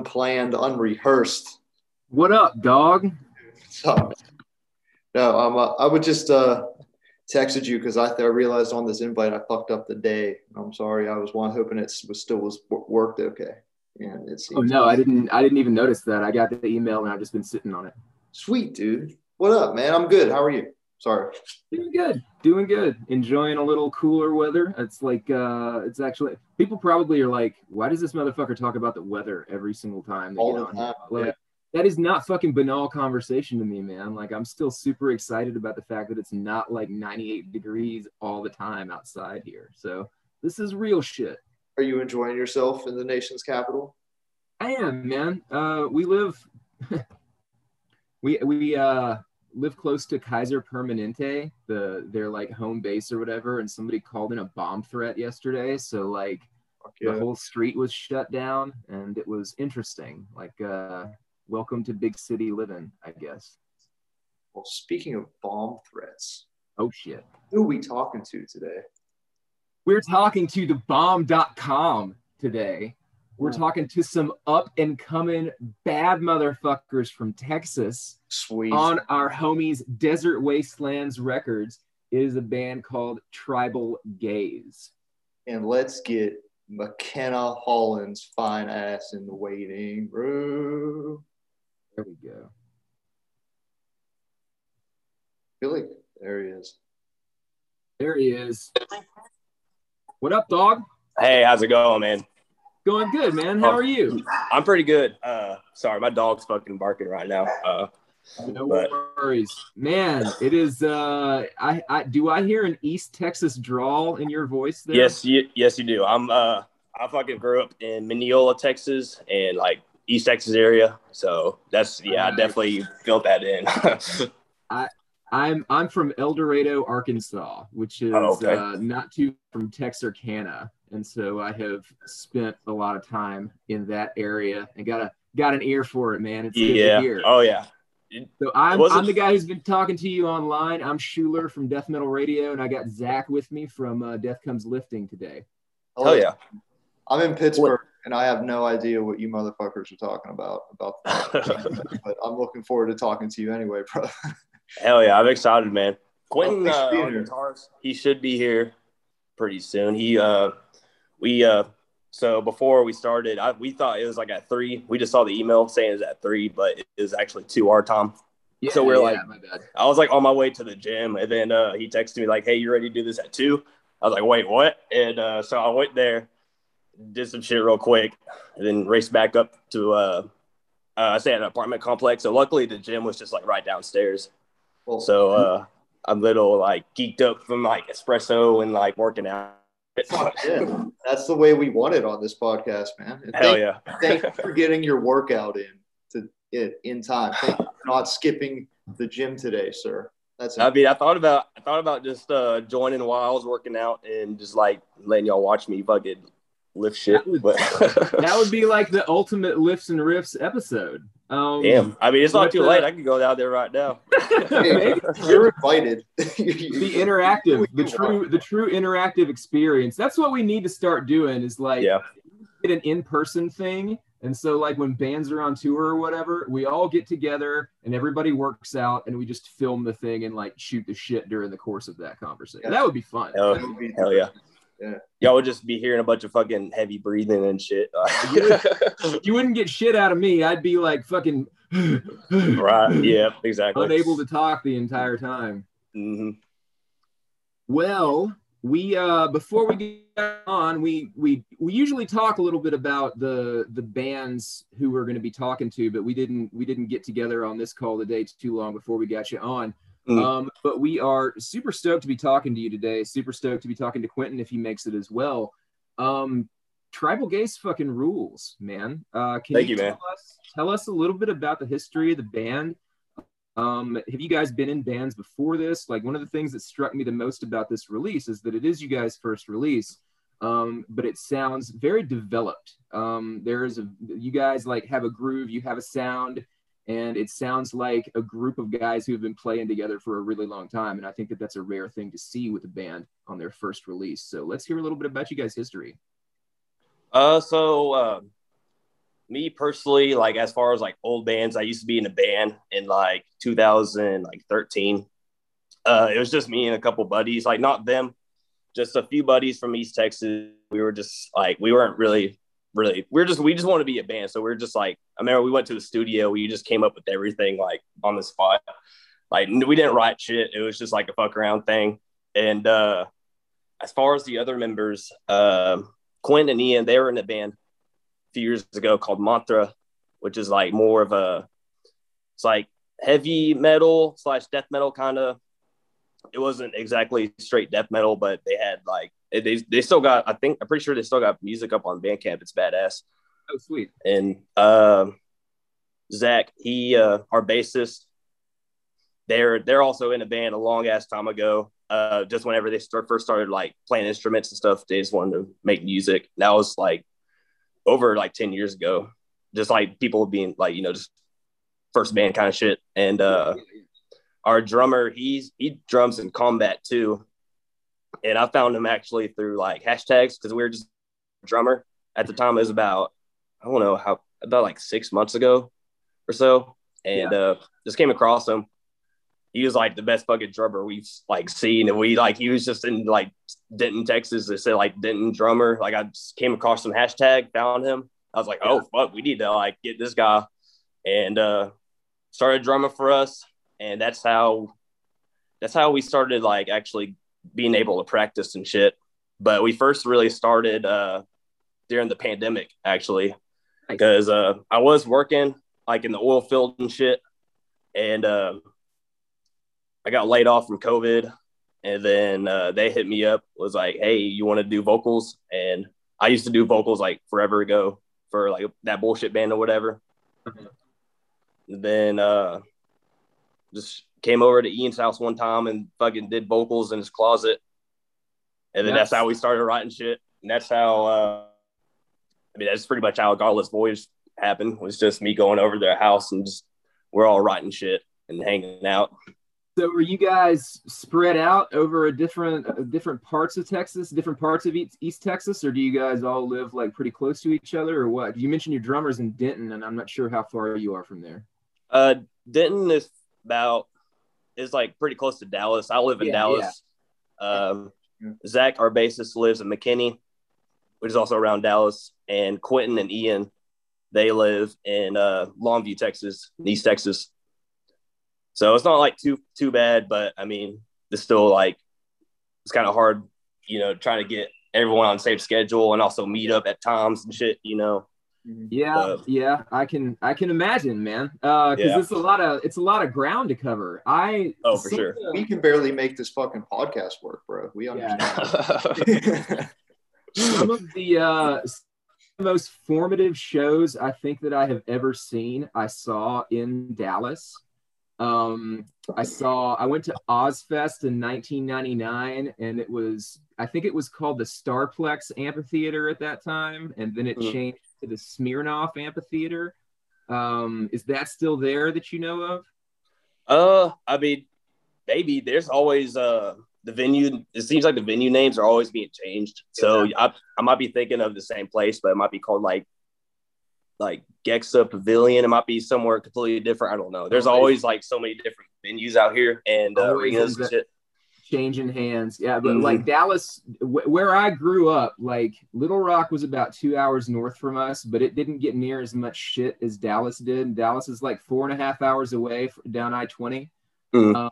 cutoffs once again, unplanned, unrehearsed. What up, dog? Up? No, um, uh, I would just uh, texted you because I, I realized on this invite I fucked up the day. I'm sorry. I was one hoping it was still was worked okay, and it seems. Oh no, I didn't. I didn't even notice that. I got the email and I've just been sitting on it. Sweet dude. What up, man? I'm good. How are you? Sorry. Doing good. Doing good. Enjoying a little cooler weather. It's like uh it's actually people probably are like, why does this motherfucker talk about the weather every single time? All the time. Like, yeah. That is not fucking banal conversation to me, man. Like I'm still super excited about the fact that it's not like 98 degrees all the time outside here. So this is real shit. Are you enjoying yourself in the nation's capital? I am, man. Uh, we live, we we uh, live close to Kaiser Permanente, the their like home base or whatever, and somebody called in a bomb threat yesterday. So like yeah. the whole street was shut down, and it was interesting. Like, uh, welcome to big city living, I guess. Well, speaking of bomb threats, oh shit, who are we talking to today? We're talking to the bomb.com today. We're talking to some up and coming bad motherfuckers from Texas. Sweet. On our homies Desert Wastelands Records is a band called Tribal Gaze. And let's get McKenna Holland's fine ass in the waiting room. There we go. Billy, there he is. There he is. What up, dog? Hey, how's it going, man? Going good, man. How are you? I'm pretty good. Uh, sorry, my dog's fucking barking right now. Uh, no but... worries, man. It is. Uh, I, I do. I hear an East Texas drawl in your voice. There? Yes, you, yes, you do. I'm. Uh, I fucking grew up in Mineola, Texas, and like East Texas area. So that's yeah, I definitely felt that in. I I'm I'm from El Dorado, Arkansas, which is oh, okay. uh, not too from Texarkana and so I have spent a lot of time in that area and got a got an ear for it, man. It's good yeah. Oh yeah. So I'm, I'm the guy who's been talking to you online. I'm Schuler from Death Metal Radio, and I got Zach with me from uh, Death Comes Lifting today. Oh yeah. I'm in Pittsburgh, what? and I have no idea what you motherfuckers are talking about. About, but I'm looking forward to talking to you anyway, bro. Hell yeah, I'm excited, man. Quentin, uh, guitars, he should be here pretty soon. He uh we uh so before we started, I, we thought it was like at three. We just saw the email saying it's at three, but it is actually two our time. Yeah, so we are yeah, like, I was like on my way to the gym, and then uh, he texted me like, "Hey, you ready to do this at 2? I was like, "Wait, what?" And uh, so I went there, did some shit real quick, and then raced back up to uh, uh, I stay at an apartment complex. So luckily, the gym was just like right downstairs. Cool. So uh, I'm little like geeked up from like espresso and like working out yeah, that's the way we want it on this podcast, man. And Hell thank, yeah! thank you for getting your workout in to it in time. Thank you for not skipping the gym today, sir. That's. I mean, I thought about I thought about just uh, joining while I was working out and just like letting y'all watch me fucking lift shit. That would, but that would be like the ultimate lifts and riffs episode. Um, Damn. I mean, it's not too late. I can go down there right now. You're invited. the interactive, the true, the true interactive experience. That's what we need to start doing. Is like, yeah. get an in-person thing. And so, like when bands are on tour or whatever, we all get together and everybody works out, and we just film the thing and like shoot the shit during the course of that conversation. Yeah. That would be fun. Hell, hell yeah. Yeah. Y'all would just be hearing a bunch of fucking heavy breathing and shit. you wouldn't get shit out of me. I'd be like fucking right. Yeah, exactly. Unable to talk the entire time. Mm-hmm. Well, we uh before we get on, we we we usually talk a little bit about the the bands who we're going to be talking to, but we didn't we didn't get together on this call today too long before we got you on. Mm. Um, but we are super stoked to be talking to you today. Super stoked to be talking to Quentin if he makes it as well. Um, Tribal Gaze fucking rules, man. Uh, can Thank you, you man. Tell us, tell us a little bit about the history of the band. Um, have you guys been in bands before this? Like one of the things that struck me the most about this release is that it is you guys' first release, um, but it sounds very developed. Um, there is a you guys like have a groove, you have a sound, and it sounds like a group of guys who have been playing together for a really long time and i think that that's a rare thing to see with a band on their first release so let's hear a little bit about you guys history Uh, so uh, me personally, like as far as like old bands, I used to be in a band in like 2013. Uh, it was just me and a couple buddies, like not them, just a few buddies from East Texas. We were just like we weren't really, really. We are just we just want to be a band, so we are just like I remember we went to the studio. We just came up with everything like on the spot. Like we didn't write shit. It was just like a fuck around thing. And uh, as far as the other members, uh, Quinn and Ian, they were in a band a few years ago called Mantra, which is like more of a, it's like heavy metal slash death metal kind of. It wasn't exactly straight death metal, but they had like they they still got. I think I'm pretty sure they still got music up on Bandcamp. It's badass. Oh, sweet. And uh, Zach, he uh, our bassist, they're they're also in a band a long ass time ago. Uh, just whenever they start, first started like playing instruments and stuff, they just wanted to make music. That was like over like ten years ago. Just like people being like you know just first band kind of shit. And uh, our drummer, he's he drums in combat too. And I found him actually through like hashtags because we were just drummer at the time. It was about I don't know how about like six months ago or so, and yeah. uh, just came across him he was like the best fucking drummer we've like seen. And we like he was just in like Denton, Texas. They said like Denton drummer. Like I just came across some hashtag, found him. I was like, oh fuck, we need to like get this guy. And uh started drumming for us. And that's how that's how we started like actually being able to practice and shit. But we first really started uh during the pandemic actually. Because uh I was working like in the oil field and shit. And uh I got laid off from COVID, and then uh, they hit me up was like, "Hey, you want to do vocals?" And I used to do vocals like forever ago for like that bullshit band or whatever. Mm-hmm. Then uh, just came over to Ian's house one time and fucking did vocals in his closet, and then that's how we started writing shit. And that's how uh, I mean that's pretty much how Godless Voyage happened. Was just me going over to their house and just we're all writing shit and hanging out. So were you guys spread out over a different uh, different parts of Texas, different parts of East, East, Texas, or do you guys all live like pretty close to each other, or what? You mentioned your drummers in Denton, and I'm not sure how far you are from there. Uh, Denton is about is like pretty close to Dallas. I live in yeah, Dallas. Yeah. Um, Zach, our bassist, lives in McKinney, which is also around Dallas, and Quentin and Ian, they live in uh, Longview, Texas, East Texas. So it's not like too too bad, but I mean, it's still like it's kind of hard, you know, trying to get everyone on the same schedule and also meet up at times and shit, you know. Mm-hmm. Yeah, uh, yeah, I can I can imagine, man. Uh because yeah. it's a lot of it's a lot of ground to cover. I oh for sure. we can barely make this fucking podcast work, bro. We understand. Yeah. some of the uh most formative shows I think that I have ever seen, I saw in Dallas. Um, I saw, I went to Ozzfest in 1999 and it was, I think it was called the Starplex Amphitheater at that time. And then it mm. changed to the Smirnoff Amphitheater. Um, is that still there that you know of? Uh, I mean, maybe there's always, uh, the venue, it seems like the venue names are always being changed. So yeah. I, I might be thinking of the same place, but it might be called like like Gexa Pavilion. It might be somewhere completely different. I don't know. There's always like so many different venues out here and uh, arenas and shit. Changing hands, yeah. But mm-hmm. like Dallas, w- where I grew up, like Little Rock was about two hours north from us, but it didn't get near as much shit as Dallas did. Dallas is like four and a half hours away down I 20 mm-hmm. um,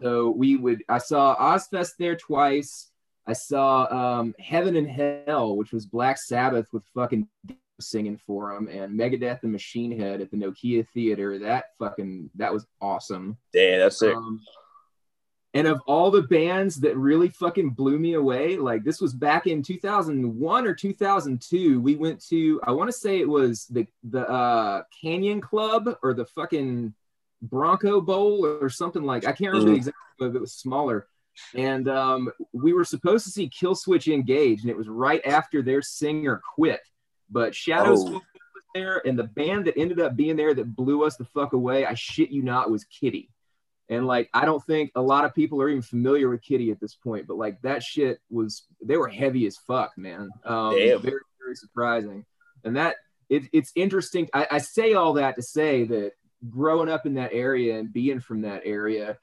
so we would. I saw Ozzfest there twice. I saw um, Heaven and Hell, which was Black Sabbath with fucking singing for them and Megadeth and Machine Head at the Nokia Theater. That fucking that was awesome. Yeah, that's it. Um, and of all the bands that really fucking blew me away, like this was back in 2001 or 2002. We went to I want to say it was the the uh, Canyon Club or the fucking Bronco Bowl or something like I can't remember mm-hmm. exactly, but it was smaller. And um, we were supposed to see Killswitch Engage, and it was right after their singer quit. But Shadows oh. was there, and the band that ended up being there that blew us the fuck away, I shit you not, was Kittie. And like, I don't think a lot of people are even familiar with Kittie at this point, but like that shit was, they were heavy as fuck, man. Um, very, very very surprising. And that it, it's interesting. I, I say all that to say that growing up in that area and being from that area,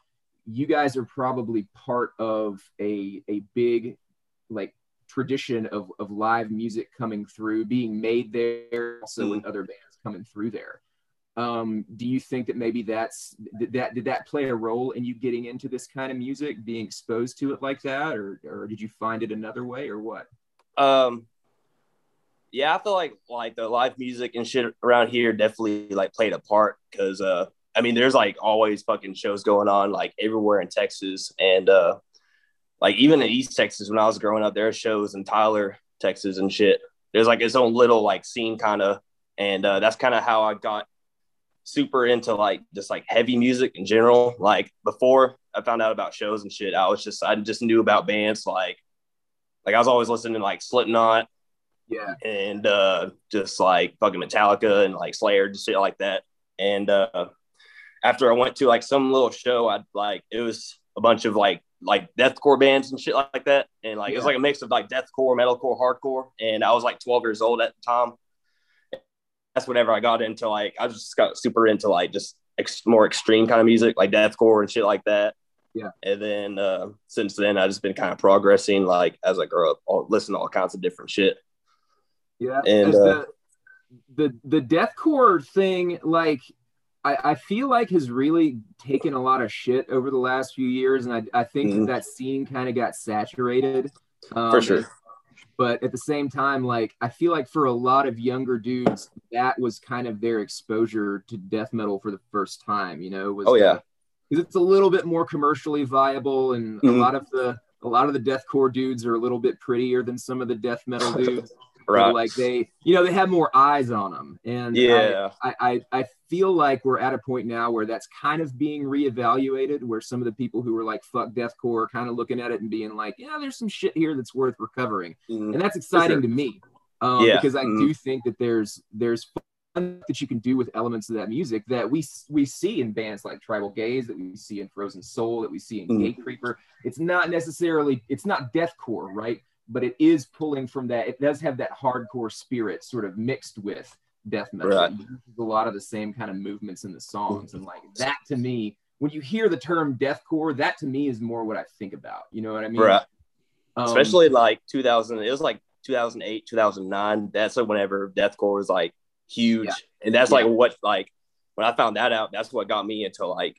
you guys are probably part of a a big like tradition of, of live music coming through, being made there, also mm. with other bands coming through there. Um, do you think that maybe that's that did that play a role in you getting into this kind of music, being exposed to it like that, or or did you find it another way, or what? Um, yeah, I feel like like the live music and shit around here definitely like played a part because uh, I mean, there's like always fucking shows going on like everywhere in Texas, and uh, like even in East Texas when I was growing up, there are shows in Tyler, Texas, and shit. There's like its own little like scene kind of, and uh, that's kind of how I got super into like just like heavy music in general. Like before I found out about shows and shit, I was just I just knew about bands like like I was always listening to like Slipknot, yeah, and uh just like fucking Metallica and like Slayer, just shit like that. And uh after I went to like some little show, I'd like it was a bunch of like like deathcore bands and shit like that, and like yeah. it was like a mix of like deathcore, metalcore, hardcore. And I was like 12 years old at the time, that's whenever I got into like I just got super into like just ex- more extreme kind of music like deathcore and shit like that. Yeah. And then uh, since then, I've just been kind of progressing like as I grow up, listen to all kinds of different shit. Yeah. And uh, the, the the deathcore thing, like I, I feel like has really taken a lot of shit over the last few years, and I I think mm-hmm. that, that scene kind of got saturated. Um, For sure but at the same time like i feel like for a lot of younger dudes that was kind of their exposure to death metal for the first time you know was oh yeah because it's a little bit more commercially viable and mm-hmm. a lot of the a lot of the deathcore dudes are a little bit prettier than some of the death metal dudes right. like they you know they have more eyes on them and yeah I, I i feel like we're at a point now where that's kind of being reevaluated where some of the people who were like fuck deathcore are kind of looking at it and being like yeah there's some shit here that's worth recovering mm-hmm. and that's exciting to me um, yeah. because i mm-hmm. do think that there's there's fun that you can do with elements of that music that we we see in bands like Tribal Gaze, that we see in Frozen Soul, that we see in mm. Gatecreeper. It's not necessarily it's not deathcore, right? But it is pulling from that. It does have that hardcore spirit sort of mixed with death metal. Right. A lot of the same kind of movements in the songs, and like that to me, when you hear the term deathcore, that to me is more what I think about. You know what I mean? Right. Um, Especially like 2000, it was like 2008, 2009. That's like whenever deathcore was like huge, yeah. and that's yeah. like what like when I found that out, that's what got me into like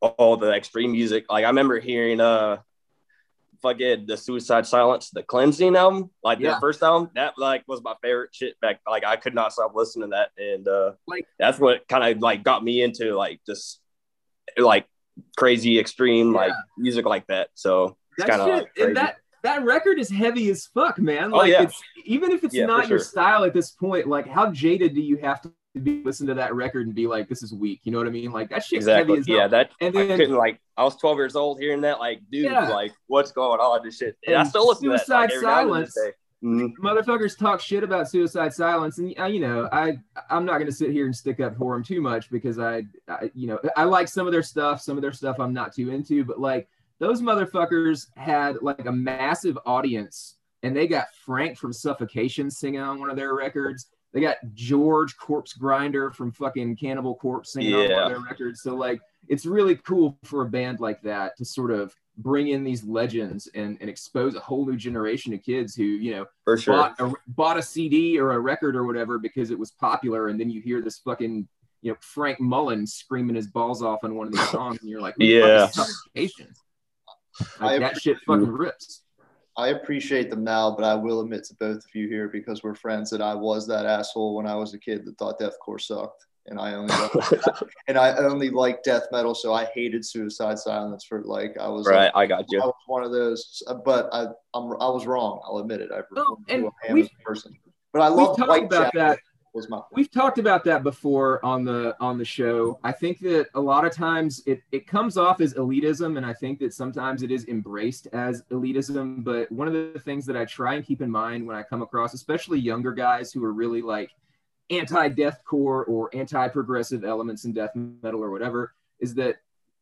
all the extreme music. Like I remember hearing uh fucking the Suicide Silence, the Cleansing album, like yeah. the first album, that like was my favorite shit back. Like I could not stop listening to that, and uh, like that's what kind of like got me into like just like crazy extreme yeah. like music like that. So it's kind of like and that that record is heavy as fuck, man. Oh, like oh, yeah. it's even if it's yeah, not your sure. style at this point, like how jaded do you have to be listen to that record and be like, this is weak. You know what I mean? Like that shit. Exactly. yeah. That and then I couldn't like. I was 12 years old hearing that. Like, dude, yeah. like, what's going on? This shit. And, and I still listen Suicide to that. Like, Silence. Mm-hmm. Motherfuckers talk shit about Suicide Silence, and uh, you know, I I'm not gonna sit here and stick up for them too much because I, I, you know, I like some of their stuff. Some of their stuff I'm not too into, but like those motherfuckers had like a massive audience, and they got Frank from Suffocation singing on one of their records they got George Corpse Grinder from fucking Cannibal Corpse singing yeah. on one of their records. So like it's really cool for a band like that to sort of bring in these legends and, and expose a whole new generation of kids who, you know, for sure bought a, bought a CD or a record or whatever because it was popular. And then you hear this fucking, you know, Frank Mullen screaming his balls off on one of these songs. And you're like, yeah, like, that shit fucking rips. I appreciate them now, but I will admit to both of you here because we're friends that I was that asshole when I was a kid that thought deathcore sucked, and I only and I only liked death metal, so I hated Suicide Silence for like I was right. Like, I got you. I was one of those, but I I'm, i was wrong. I'll admit it. I oh, and a person, but I love White about that was my we've talked about that before on the on the show i think that a lot of times it, it comes off as elitism and i think that sometimes it is embraced as elitism but one of the things that i try and keep in mind when i come across especially younger guys who are really like anti-deathcore or anti-progressive elements in death metal or whatever is that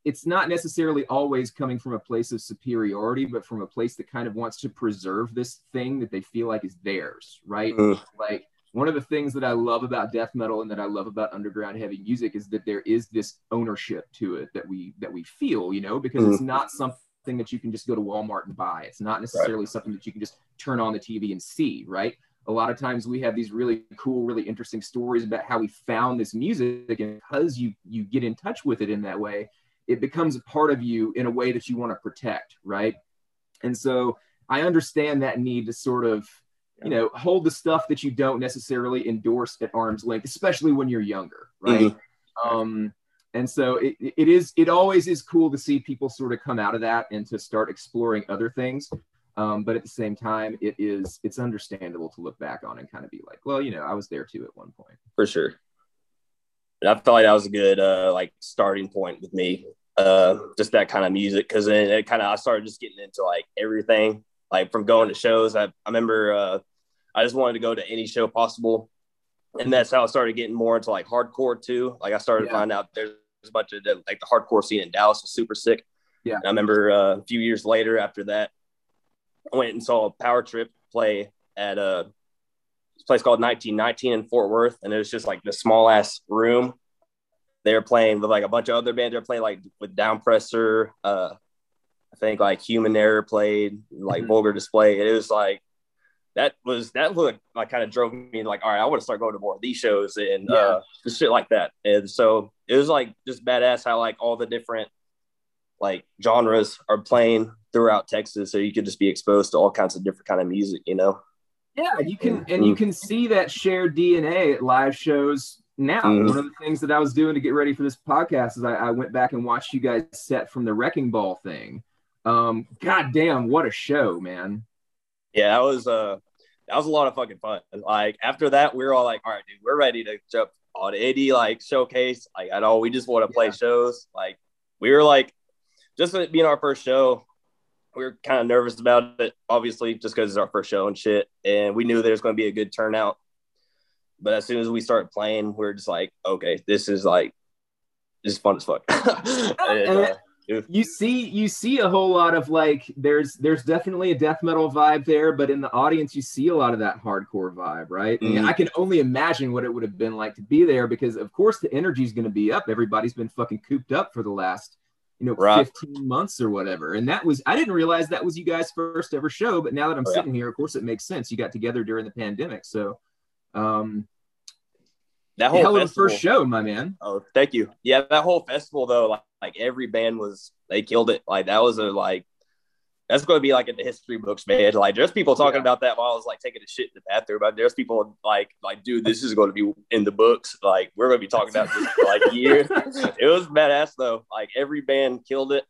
it's not necessarily always coming from a place of superiority, but from a place that kind of wants to preserve this thing that they feel like is theirs, right? Mm. Like one of the things that I love about death metal and that I love about underground heavy music is that there is this ownership to it that we that we feel, you know, because mm. it's not something that you can just go to Walmart and buy. It's not necessarily right. something that you can just turn on the TV and see, right? A lot of times we have these really cool, really interesting stories about how we found this music, and because you you get in touch with it in that way, it becomes a part of you in a way that you want to protect, right? And so I understand that need to sort of, you know, hold the stuff that you don't necessarily endorse at arm's length, especially when you're younger, right? Mm-hmm. Um, and so it, it is, it always is cool to see people sort of come out of that and to start exploring other things. Um, but at the same time, it is, it's understandable to look back on and kind of be like, well, you know, I was there too at one point. For sure. And I felt like that was a good uh, like starting point with me uh, just that kind of music because then it kind of I started just getting into like everything like from going to shows I, I remember uh, I just wanted to go to any show possible and that's how I started getting more into like hardcore too like I started yeah. to find out there's a bunch of like the hardcore scene in Dallas was super sick yeah and I remember uh, a few years later after that I went and saw Power Trip play at a place called 1919 in Fort Worth and it was just like the small ass room they were playing with like a bunch of other bands. They're playing like with Downpressor. Uh, think like Human Error played, like mm-hmm. Vulgar Display. It was like that was that look like kind of drove me like, all right, I want to start going to more of these shows and yeah. uh, shit like that. And so it was like just badass how like all the different like genres are playing throughout Texas, so you could just be exposed to all kinds of different kind of music, you know. Yeah, you can, and you can see that shared DNA at live shows now mm-hmm. one of the things that i was doing to get ready for this podcast is I, I, went back and watched you guys set from the wrecking ball thing um god damn what a show man. Yeah that was uh that was a lot of fucking fun. Like after that we are all like all right dude we're ready to jump on any like showcase. Like at all we just want to play yeah. shows. Like we were like just being our first show we were kind of nervous about it obviously just because it's our first show and shit and we knew there was going to be a good turnout. But as soon as we started playing, we are just like, okay, this is like, this is fun as fuck. and, uh, you see, you see a whole lot of like, there's there's definitely a death metal vibe there, but in the audience, you see a lot of that hardcore vibe, right? Mm-hmm. I can only imagine what it would have been like to be there because, of course, the energy is going to be up. Everybody's been fucking cooped up for the last you know, right. 15 months or whatever. And that was, I didn't realize that was you guys' first ever show, but now that I'm oh, sitting yeah. here, of course, it makes sense. You got together during the pandemic. So um, that whole hell of first show, my man. Oh, thank you. Yeah, that whole festival though, like, like every band was they killed it. Like that was a like that's going to be like in the history books, man. Like there's people talking yeah. about that while I was like taking a shit in the bathroom. But there's people like like, dude, this is going to be in the books. Like we're going to be talking about this for like years. it was badass though. Like every band killed it.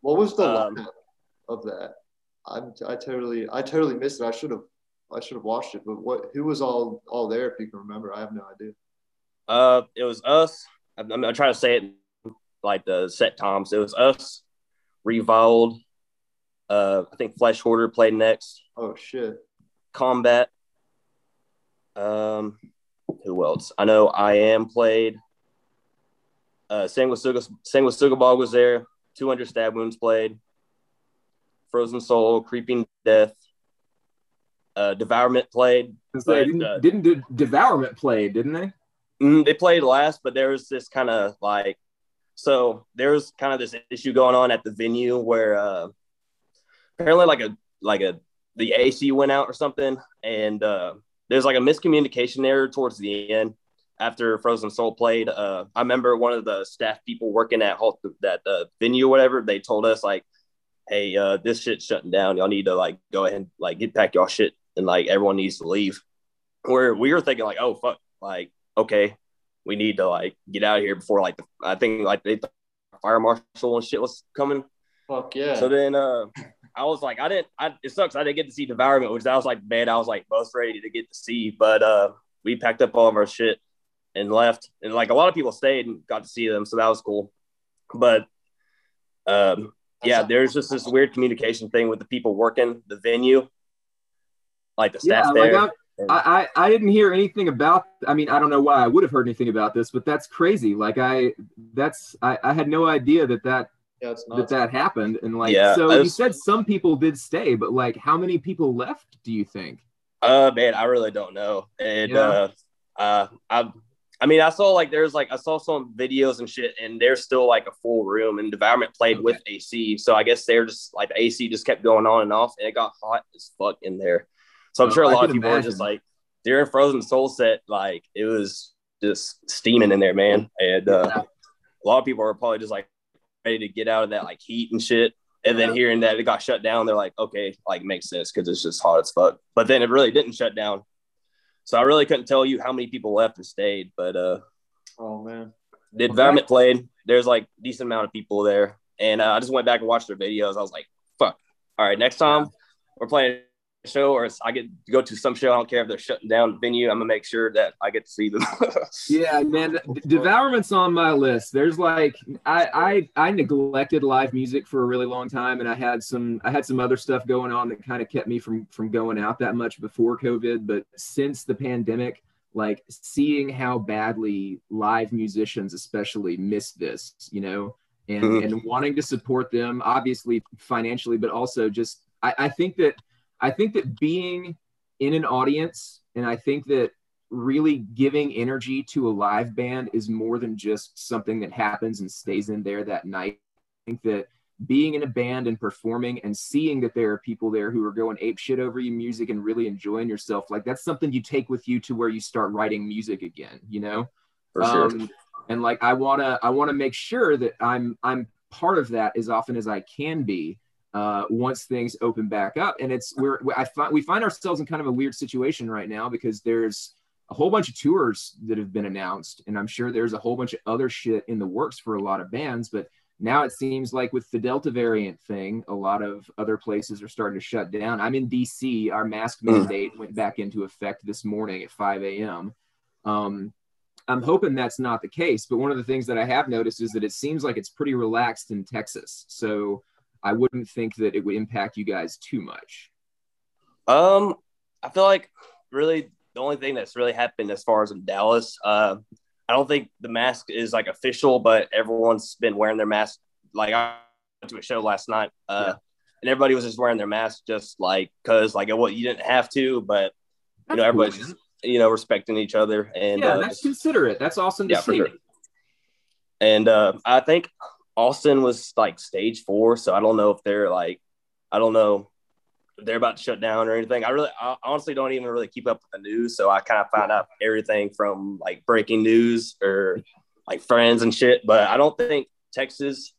What was the um, of that? I'm, I totally I totally missed it. I should have I should have watched it, but what? Who was all all there? If you can remember, I have no idea. Uh, it was us. I'm, I'm trying to say it like the set times. It was us, Reviled. Uh, I think Flesh Hoarder played next. Oh shit. Combat. Um, who else? I know I am played. Uh, Sanguisugabog was there. 200 stab wounds played. Frozen Soul, Creeping Death, uh, Devourment played. Say, didn't, uh, didn't De- Devourment play, didn't they? Mm, they played last, but there was this kind of like, so there was kind of this issue going on at the venue where uh, apparently like a like a the AC went out or something, and uh, there's like a miscommunication error towards the end after Frozen Soul played. Uh, I remember one of the staff people working at Halt that uh, venue or whatever. They told us like, "Hey, uh, this shit's shutting down. Y'all need to like go ahead and like get back y'all shit and like everyone needs to leave. Where we were thinking like, oh fuck, like okay, we need to like get out of here before like the, I think like the fire marshal and shit was coming. Fuck yeah. So then uh I was like, I didn't. I, it sucks. I didn't get to see Devourment, which I was like, man, I was like most ready to get to see. But uh, we packed up all of our shit and left. And like a lot of people stayed and got to see them, so that was cool. But um, yeah, there's just this weird communication thing with the people working the venue like the staff yeah, there. Like I, I, I didn't hear anything about. I mean, I don't know why I would have heard anything about this, but that's crazy. Like I, that's I, I had no idea that that Yeah, that that happened. And like, Yeah, so I you said some people did stay, but like, how many people left? Do you think? Uh, man, I really don't know. And Yeah. uh, uh, I, I mean, I saw like there's like I saw some videos and shit, and there's still like a full room, and Devourment played Okay. with AC, so I guess they're just like the AC just kept going on and off, and it got hot as fuck in there. So I'm sure a lot of people were just like during Frozen Soul set, like it was just steaming in there, man, and uh, a lot of people are probably just like ready to get out of that like heat and shit. And then hearing that it got shut down, they're like, okay, like makes sense because it's just hot as fuck. But then it really didn't shut down. So I really couldn't tell you how many people left and stayed. But uh Oh man. Devourment played. There's like decent amount of people there. And uh, I just went back and watched their videos. I was like, fuck. All right, next time we're playing show or I get to go to some show, I don't care if they're shutting down the venue, I'm gonna make sure that I get to see them. Yeah, man, Devourment's on my list. There's like I, I I neglected live music for a really long time, and I had some I had some other stuff going on that kind of kept me from from going out that much before COVID. But since the pandemic, like seeing how badly live musicians, especially, miss this, you know, and Mhm. and wanting to support them, obviously financially, but also just I, I think that I think that being in an audience, and I think that really giving energy to a live band is more than just something that happens and stays in there that night. I think that being in a band and performing and seeing that there are people there who are going ape shit over your music and really enjoying yourself, like that's something you take with you to where you start writing music again, you know? for sure. Um, and like I wanna I wanna make sure that I'm I'm part of that as often as I can be uh, once things open back up. And it's we're I find we find ourselves in kind of a weird situation right now because there's a whole bunch of tours that have been announced, and I'm sure there's a whole bunch of other shit in the works for a lot of bands, but now it seems like with the Delta variant thing, a lot of other places are starting to shut down. I'm in DC. Our mask Mm. mandate went back into effect this morning at 5 a.m. Um, I'm hoping that's not the case, but one of the things that I have noticed is that it seems like it's pretty relaxed in Texas. So I wouldn't think that it would impact you guys too much. Um, I feel like really the only thing that's really happened as far as in Dallas, uh, I don't think the mask is like official, but everyone's been wearing their mask. Like I went to a show last night, uh, Yeah. and everybody was just wearing their mask just like because like well you didn't have to, but you know That's cool, everybody's man. just, you know respecting each other and yeah, uh, that's considerate. That's awesome to Yeah, for see. sure. and uh, I think Austin was like stage four, so I don't know if they're like, I don't know if they're about to shut down or anything. I really, I honestly don't even really keep up with the news, so I kind of find out everything from like breaking news or like friends and shit. But I don't think Texas,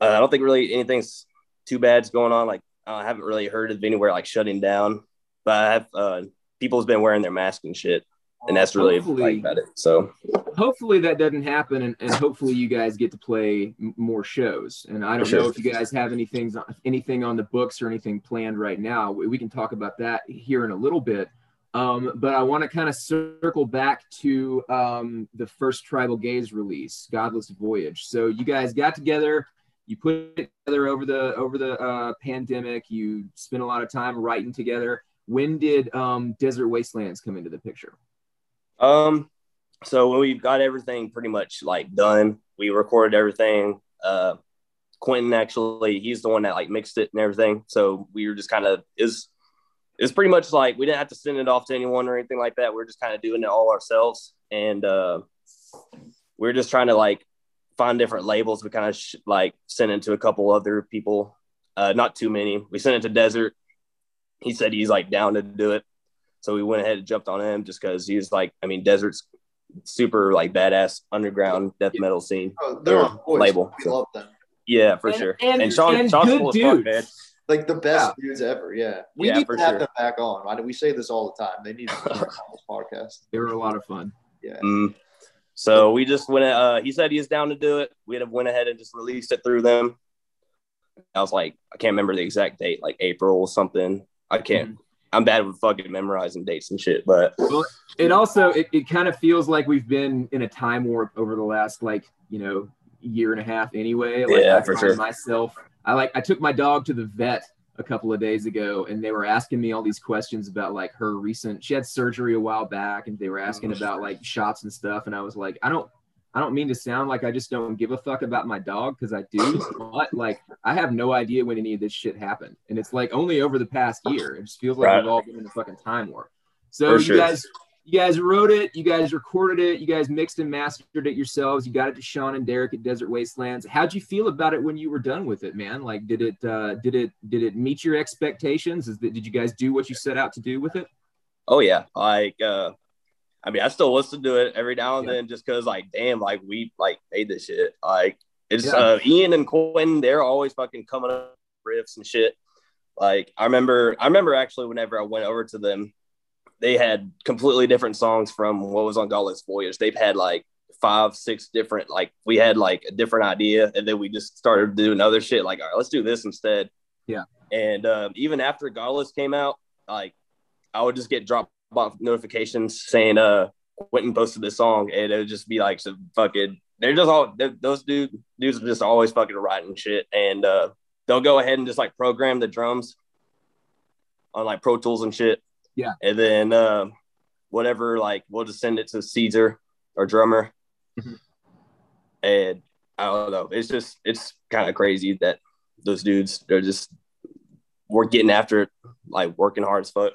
uh, I don't think really anything's too bad's going on. Like I haven't really heard of anywhere like shutting down, but I have uh, people's been wearing their mask and shit. And that's really Hopefully- like about it. So hopefully that doesn't happen and, and hopefully you guys get to play more shows. And i don't sure. know if you guys have anything anything on the books or anything planned right now. We, we can talk about that here in a little bit. Um, but i want to kind of circle back to um, the first tribal gaze release godless voyage. So you guys got together you put it together over the over the uh, pandemic. You spent a lot of time writing together. When did um, desert wastelands come into the picture Um, so when we got everything pretty much like done, we recorded everything. Uh, Quentin actually, he's the one that like mixed it and everything. So we were just kind of is it's pretty much like we didn't have to send it off to anyone or anything like that. We are just kind of doing it all ourselves, and uh, we are just trying to like find different labels. We kind of sh- like sent it to a couple other people, uh, not too many. We sent it to Desert. He said he's like down to do it. So we went ahead and jumped on him just because he's like, I mean, Desert's super like badass underground death metal scene. Oh, they're Or on label. We love them. Yeah, for And- sure. and- And, Sean, and Sean's good cool dudes. fuck, man. Like the best dudes ever. Yeah. We Yeah, need for to have sure. them back on. I, we say this all the time. They need to be on this podcast. they were a lot of fun Yeah. Mm. So we just went. Uh, he said he was down to do it. We have went ahead and just released it through them. I was like, I can't remember the exact date, like April or something. I can't. Mm-hmm. I'm bad with fucking memorizing dates and shit, but it also it, it kind of feels like we've been in a time warp over the last like you know year and a half anyway like Yeah, I for sure. myself i like i took my dog to the vet a couple of days ago and they were asking me all these questions about like her recent she had surgery a while back and they were asking Mm-hmm. about like shots and stuff and i was like i don't I don't mean to sound like I just don't give a fuck about my dog because I do, but like I have no idea when any of this shit happened, and it's like only over the past year. It just feels like right. we've all been in a fucking time warp. So For you sure. guys, you guys wrote it, you guys recorded it, you guys mixed and mastered it yourselves. You got it to Sean and Derek at Desert Wastelands. How'd you feel about it when you were done with it, man? Like, did it, uh, did it, did it meet your expectations? Is that, did you guys do what you set out to do with it? Oh yeah, like, uh, I mean, I still listen to it every now and yeah. then just because, like, damn, like we like made this shit. Like, it's yeah. uh, Ian and Quinn. They're always fucking coming up riffs and shit. Like, I remember, I remember actually whenever I went over to them, they had completely different songs from what was on Godless Voyage. They've had like five, six different, like we had like a different idea, and then we just started doing other shit. Like, all right, let's do this instead. Yeah. And um, even after Godless came out, like I would just get dropped off notifications saying uh Quentin posted this song, and it would just be like some fucking. They're just all they're, those dudes dudes are just always fucking writing shit, and uh, they'll go ahead and just like program the drums on like Pro Tools and shit. Yeah, and then uh, whatever, like we'll just send it to Caesar, our drummer, mm-hmm. and I don't know. It's just it's kind of crazy that those dudes they're just we're getting after it, like working hard as fuck.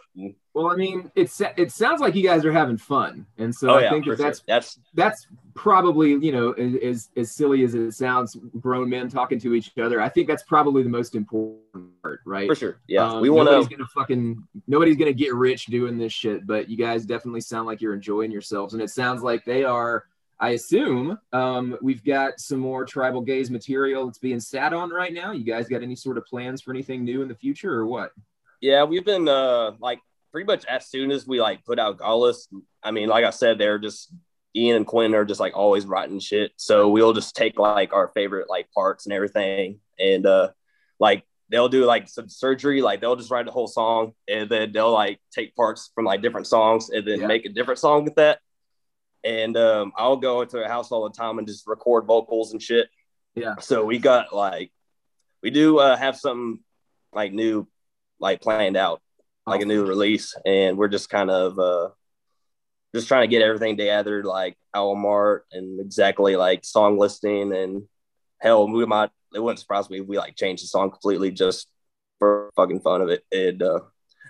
Well, I mean, it's it sounds like you guys are having fun, and so oh, I yeah, think that that's sure. that's that's probably you know as as silly as it sounds, grown men talking to each other. I think that's probably the most important part, right? For sure. Yeah, um, we want to. Gonna fucking nobody's gonna get rich doing this shit, but you guys definitely sound like you're enjoying yourselves, and it sounds like they are I assume um, we've got some more tribal gaze material that's being sat on right now. You guys got any sort of plans for anything new in the future or what? Yeah, we've been uh, like pretty much as soon as we like put out Godless. I mean, like I said, they're just Ian and Quinn are just like always writing shit. So we'll just take like our favorite like parts and everything, and uh, like they'll do like some surgery. Like they'll just write the whole song, and then they'll like take parts from like different songs, and then yeah. make a different song with that and um, I'll go into a house all the time and just record vocals and shit. Yeah. So we got like, we do uh, have something like new, like planned out, like a new release, and we're just kind of uh, just trying to get everything together, like album art and exactly like song listing and hell, we might. It wouldn't surprise me if we like change the song completely just for fucking fun of it. And uh,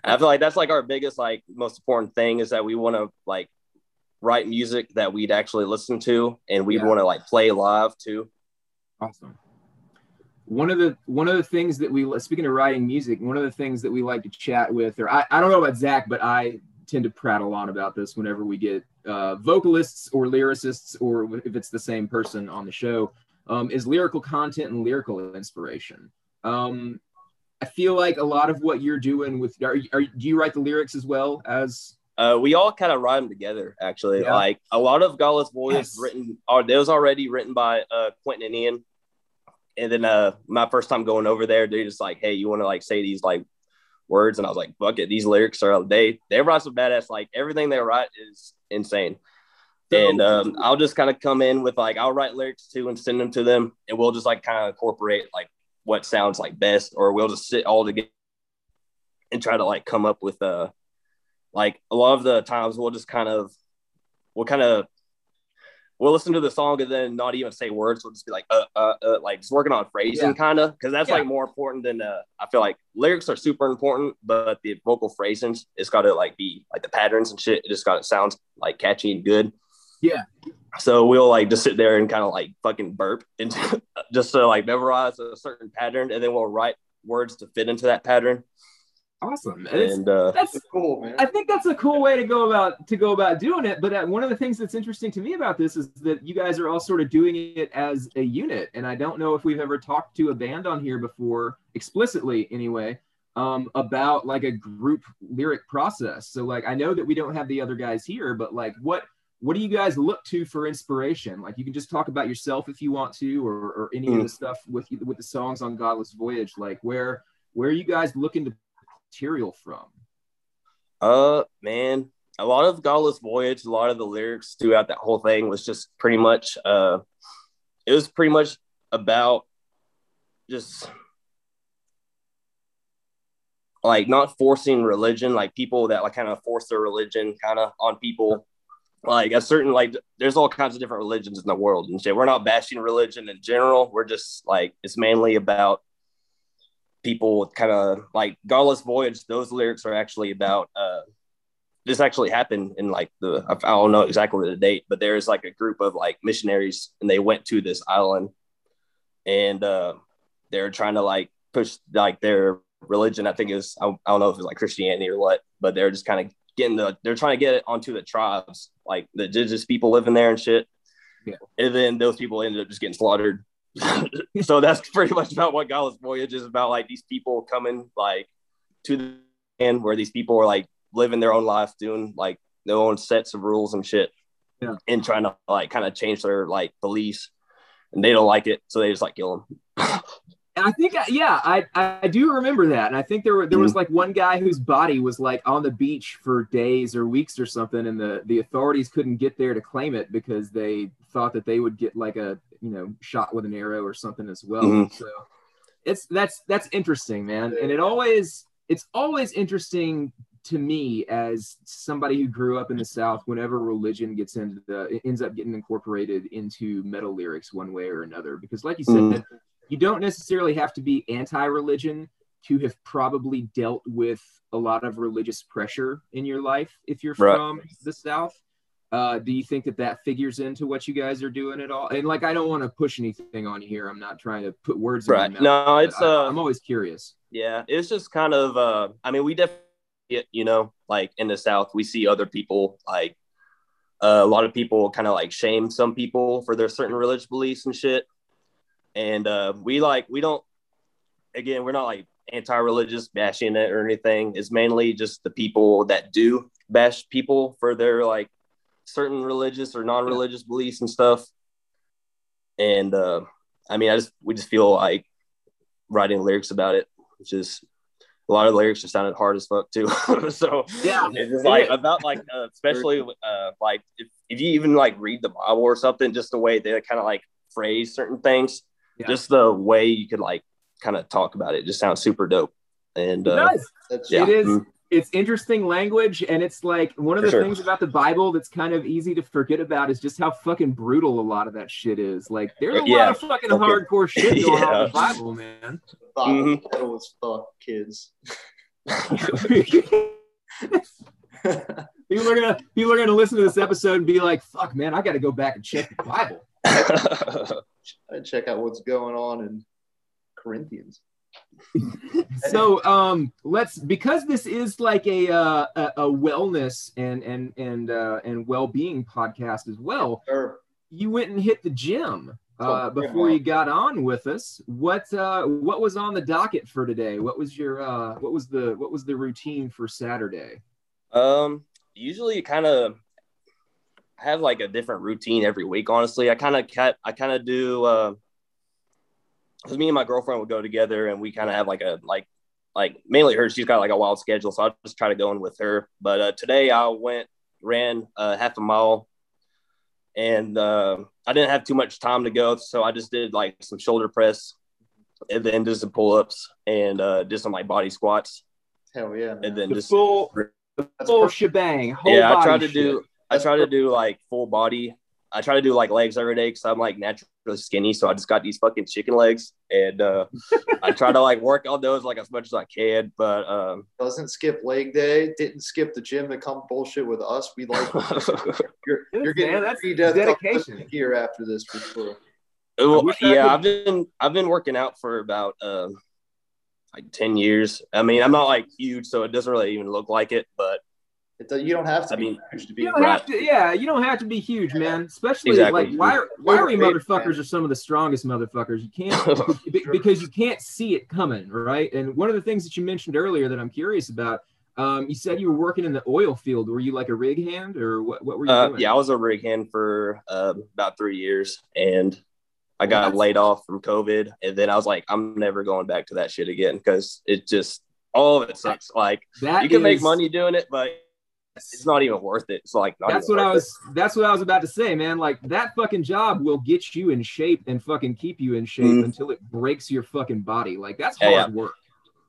I feel like that's like our biggest, like most important thing is that we want to like write music that we'd actually listen to and we'd yeah. want to like play live too. Awesome. One of the one of the things that we speaking of writing music, one of the things that we like to chat with, or I, I don't know about Zach, but I tend to prattle on about this whenever we get uh, vocalists or lyricists, or if it's the same person on the show, um, is lyrical content and lyrical inspiration. Um, I feel like a lot of what you're doing with are, are do you write the lyrics as well as uh, we all kind of rhyme them together, actually. Yeah. Like a lot of Godless Voyage yes. written, it was already written by uh, Quentin and Ian. And then uh, my first time going over there, they're just like, "Hey, you want to like say these like words?" And I was like, "Fuck it, these lyrics are they they write some badass. Like everything they write is insane." And um, I'll just kind of come in with like I'll write lyrics too and send them to them, and we'll just like kind of incorporate like what sounds like best, or we'll just sit all together and try to like come up with uh like a lot of the times we'll just kind of we'll kind of we'll listen to the song and then not even say words. We'll just be like, uh, uh, uh like just working on phrasing, yeah. kind of, because that's yeah. like more important than uh, I feel like lyrics are super important, but the vocal phrasing, it's got to like be like the patterns and shit. It just got to sound like catchy and good. Yeah. So we'll like just sit there and kind of like fucking burp into just to like memorize a certain pattern, and then we'll write words to fit into that pattern. Awesome. And uh, that's cool, man. I think that's a cool way to go about to go about doing it. But uh, one of the things that's interesting to me about this is that you guys are all sort of doing it as a unit. And I don't know if we've ever talked to a band on here before, explicitly anyway, um, about like a group lyric process. So like I know that we don't have the other guys here, but like what what do you guys look to for inspiration? Like you can just talk about yourself if you want to, or, or any mm. of the stuff with with the songs on Godless Voyage. Like where where are you guys looking to material from? Uh, man, a lot of Godless Voyage, a lot of the lyrics throughout that whole thing was just pretty much, uh, it was pretty much about just like not forcing religion, like people that like kind of force their religion kind of on people. like a certain like there's all kinds of different religions in the world and shit. We're not bashing religion in general. We're just like it's mainly about people kind of like Godless Voyage. Those lyrics are actually about uh this actually happened in like the I don't know exactly the date, but there's like a group of like missionaries and they went to this island and uh they're trying to like push like their religion. I think is I, I don't know if it's like Christianity or what, but they're just kind of getting the they're trying to get it onto the tribes, like the indigenous people living there and shit. Yeah. And then those people ended up just getting slaughtered. So that's pretty much about what Godless Voyage is about. Like these people coming like to the end where these people are like living their own life, doing like their own sets of rules and shit. Yeah. And trying to like kind of change their like beliefs. And they don't like it, so they just like kill them. I think, yeah, I, I do remember that, and I think there were there was mm-hmm. like one guy whose body was like on the beach for days or weeks or something, and the the authorities couldn't get there to claim it because they thought that they would get like a you know shot with an arrow or something as well. Mm-hmm. So it's that's that's interesting, man, and it always it's always interesting to me as somebody who grew up in the South. Whenever religion gets into the ends up getting incorporated into metal lyrics one way or another, because like you said. Mm-hmm you don't necessarily have to be anti-religion to have probably dealt with a lot of religious pressure in your life if you're right. from the south uh, do you think that that figures into what you guys are doing at all? And like i don't want to push anything on here. I'm not trying to put words right. mouth, no it's uh, I, am always curious. Yeah it's just kind of uh i mean we definitely you know like in the south we see other people like uh, a lot of people kind of like shame some people for their certain religious beliefs and shit. And uh, we like we don't again we're not like anti-religious bashing it or anything. It's mainly just the people that do bash people for their like certain religious or non-religious beliefs and stuff and uh, i mean i just we just feel like writing lyrics about it which is a lot of lyrics just sounded hard as fuck too so yeah it's just like about like uh, especially uh, like if, if you even like read the bible or something just the way they kind of like phrase certain things yeah. just the way you could like kind of talk about it just sounds super dope. And uh, yeah. it is. Mm-hmm. It's interesting language, and it's like one of the sure. things about the Bible that's kind of easy to forget about is just how fucking brutal a lot of that shit is. Like, there's a yeah. lot of fucking okay. hardcore shit going yeah. on in the Bible, man. The Bible mm-hmm. was fuck kids. people are gonna people are gonna listen to this episode and be like, "Fuck, man, I got to go back and check the Bible." check out what's going on in Corinthians. So um let's because this is like a uh, a, a wellness and and and uh, and well-being podcast as well sure. you went and hit the gym uh, before you got on with us what uh what was on the docket for today what was your uh what was the what was the routine for saturday um usually kind of have like a different routine every week. Honestly, I kind of cut. I kind of do. Uh, Cause me and my girlfriend would go together, and we kind of have like a like like mainly her. She's got like a wild schedule, so I just try to go in with her. But uh, today I went ran uh, half a mile, and uh, I didn't have too much time to go, so I just did like some shoulder press, and then did some pull ups and uh, did some like body squats. Hell yeah! Man. And then the just full, full shebang. yeah, I try to shit. do I try to do like full body. I try to do like legs every day because I'm like naturally skinny. So I just got these fucking chicken legs, and uh, I try to like work on those like as much as I can. But um, doesn't skip leg day. Didn't skip the gym to come bullshit with us. We like you're, you're getting Man, that's dedication here after this for sure. Well, yeah, I've been I've been working out for about uh, like ten years. I mean, I'm not like huge, so it doesn't really even look like it, but it, you don't have to. I mean, to be you don't have to. Yeah, you don't have to be huge, man. Especially exactly. like wire, wiry motherfuckers are some of the strongest motherfuckers. You can't because you can't see it coming, right? And one of the things that you mentioned earlier that I'm curious about. Um, you said you were working in the oil field. Were you like a rig hand, or what? What were you uh, doing? Yeah, I was a rig hand for uh, about three years, and I got laid off from COVID, and then I was like, I'm never going back to that shit again because it just all of it sucks. Like that you can is, make money doing it, but it's not even worth it. It's like that's what I was. It. That's what I was about to say, man. Like that fucking job will get you in shape and fucking keep you in shape mm-hmm. until it breaks your fucking body. Like that's hard yeah. work.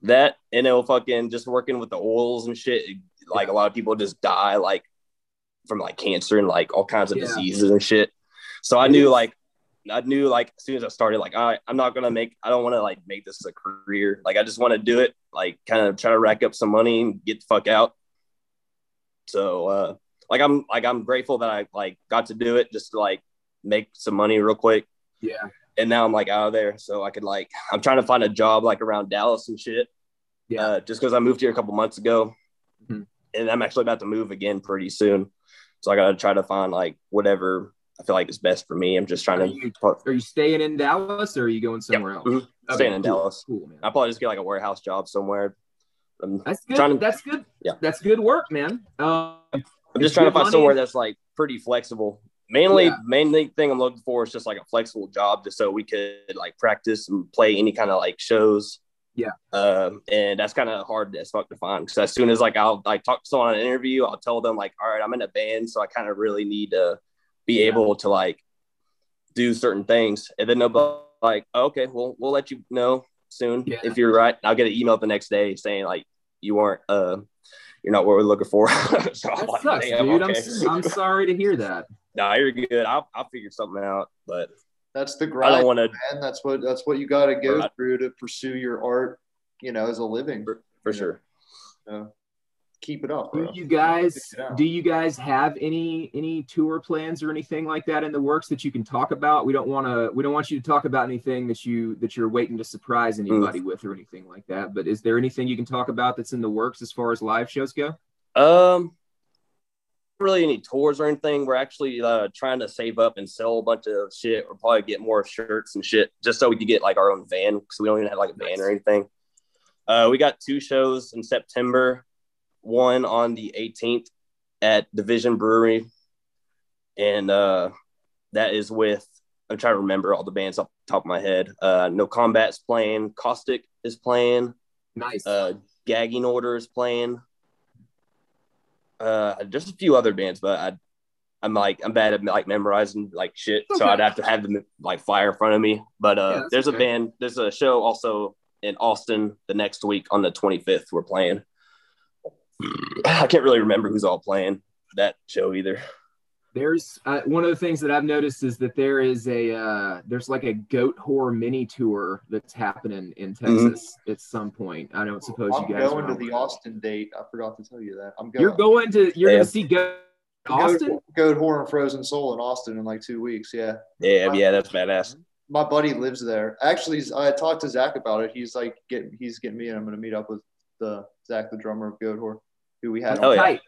That and it'll fucking just working with the oils and shit. Like yeah. a lot of people just die like from like cancer and like all kinds of yeah. diseases and shit. So I knew like I knew like as soon as I started, like I I'm not gonna make I don't want to like make this a career. Like I just want to do it, like kind of try to rack up some money and get the fuck out. So uh like I'm like I'm grateful that I like got to do it just to like make some money real quick. Yeah. And now I'm like out of there, so I could like I'm trying to find a job like around Dallas and shit. Yeah. Uh, just because I moved here a couple months ago, mm-hmm. and I'm actually about to move again pretty soon, so I gotta try to find like whatever I feel like is best for me. I'm just trying are to. You, are you staying in Dallas or are you going somewhere yep. else? Mm-hmm. Okay, staying in cool. Dallas. Cool, man. I'll probably just get like a warehouse job somewhere. I'm that's good. To, that's good. Yeah, that's good work, man. Um, I'm just trying to find money. somewhere that's like pretty flexible. Mainly, yeah. mainly thing I'm looking for is just like a flexible job, just so we could like practice and play any kind of like shows. Yeah. Um, and that's kind of hard as fuck to find because as soon as like I'll like talk to someone on an interview, I'll tell them like, all right, I'm in a band, so I kind of really need to be yeah. able to like do certain things, and then they'll be like, okay, well, we'll let you know soon yeah. if you're right. I'll get an email the next day saying like you weren't uh you're not what we're looking for. so that like, sucks, dude. Okay. I'm, I'm sorry to hear that. No, nah, you're good. I'll I'll figure something out, but that's the grind. I don't want to. Man, that's what that's what you got to go through to pursue your art. You know, as a living. For, for sure. Know? Keep it up. Bro. Do you guys do you guys have any any tour plans or anything like that in the works that you can talk about? We don't want to we don't want you to talk about anything that you that you're waiting to surprise anybody mm. with or anything like that. But is there anything you can talk about that's in the works as far as live shows go? Um really any tours or anything. We're actually uh, trying to save up and sell a bunch of shit. We'll probably get more shirts and shit just so we could get like our own van because we don't even have like a van or anything. Uh, we got two shows in September one on the 18th at Division Brewery, and uh, that is with I'm trying to remember all the bands off the top of my head. Uh, no Combat's playing, Caustic is playing, nice. Uh, Gagging Order is playing. Uh, just a few other bands, but I, I'm like I'm bad at like memorizing like shit, okay. so I'd have to have them like fire in front of me. But uh, yeah, there's okay. a band, there's a show also in Austin the next week on the 25th. We're playing. I can't really remember who's all playing that show either. There's uh, one of the things that I've noticed is that there is a uh, there's like a goat Goatwhore mini tour that's happening in mm-hmm. Texas mm-hmm. at some point. I don't suppose I'm you guys going to the Austin date. I forgot to tell you that. I'm going. You're going to you're yeah. going to see Goat Austin. Goatwhore and Frozen Soul in Austin in like two weeks. Yeah. Yeah, yeah, that's badass. My buddy lives there. Actually, I talked to Zach about it. He's like getting he's getting me, and I'm going to meet up with the Zach, the drummer of Goat Goatwhore who we had. Oh, yeah.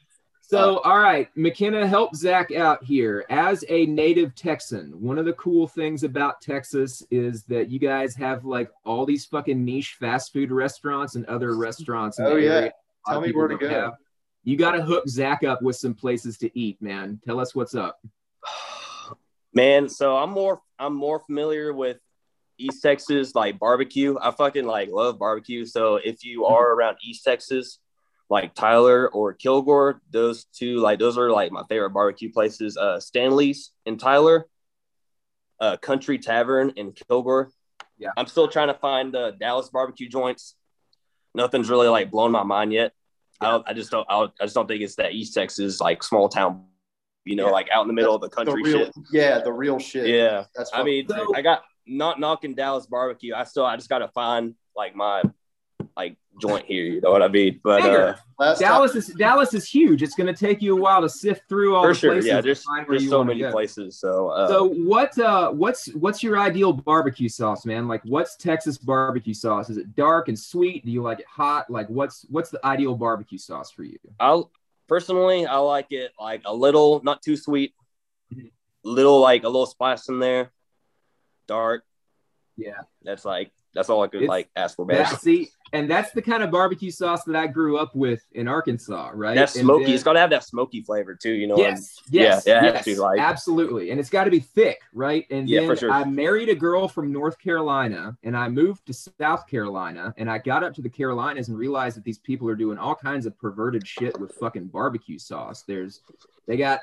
So, uh, all right, McKenna, help Zach out here. As a native Texan, one of the cool things about Texas is that you guys have like all these fucking niche fast food restaurants and other restaurants. oh, yeah. Tell me where to go. Have. You got to hook Zach up with some places to eat, man. Tell us what's up. Man, so I'm more I'm more familiar with East Texas like barbecue. I fucking like love barbecue. So if you are around East Texas, like Tyler or Kilgore. Those two, like those are like my favorite barbecue places. Uh, Stanley's in Tyler, uh, Country Tavern in Kilgore. Yeah, I'm still trying to find the Dallas barbecue joints. Nothing's really like blown my mind yet. Yeah. I, I just don't. I, just don't think it's that East Texas like small town. You know, yeah. like out in the middle That's of the country the real, shit. Yeah, the real shit. Yeah, That's I mean, I got not knocking Dallas barbecue. I still, I just got to find like my like joint here. You know what I mean? But uh, Dallas is Dallas is huge. It's going to take you a while to sift through all for the sure. places. Yeah, there's, there's so many places. So uh, so what uh what's what's your ideal barbecue sauce, man? Like what's Texas barbecue sauce? Is it dark and sweet? Do you like it hot? Like what's what's the ideal barbecue sauce for you? I'll personally I like it like a little, not too sweet, mm-hmm. little like a little spice in there, dark. Yeah, that's like that's all I could it's, like ask for, man. see, and that's the kind of barbecue sauce that I grew up with in Arkansas, right? That's smoky. Then, it's got to have that smoky flavor too, you know. Yes, yes, yeah, yes, to, like, absolutely. And it's got to be thick, right? And yeah, then sure. I married a girl from North Carolina, and I moved to South Carolina, and I got up to the Carolinas and realized that these people are doing all kinds of perverted shit with fucking barbecue sauce. There's, they got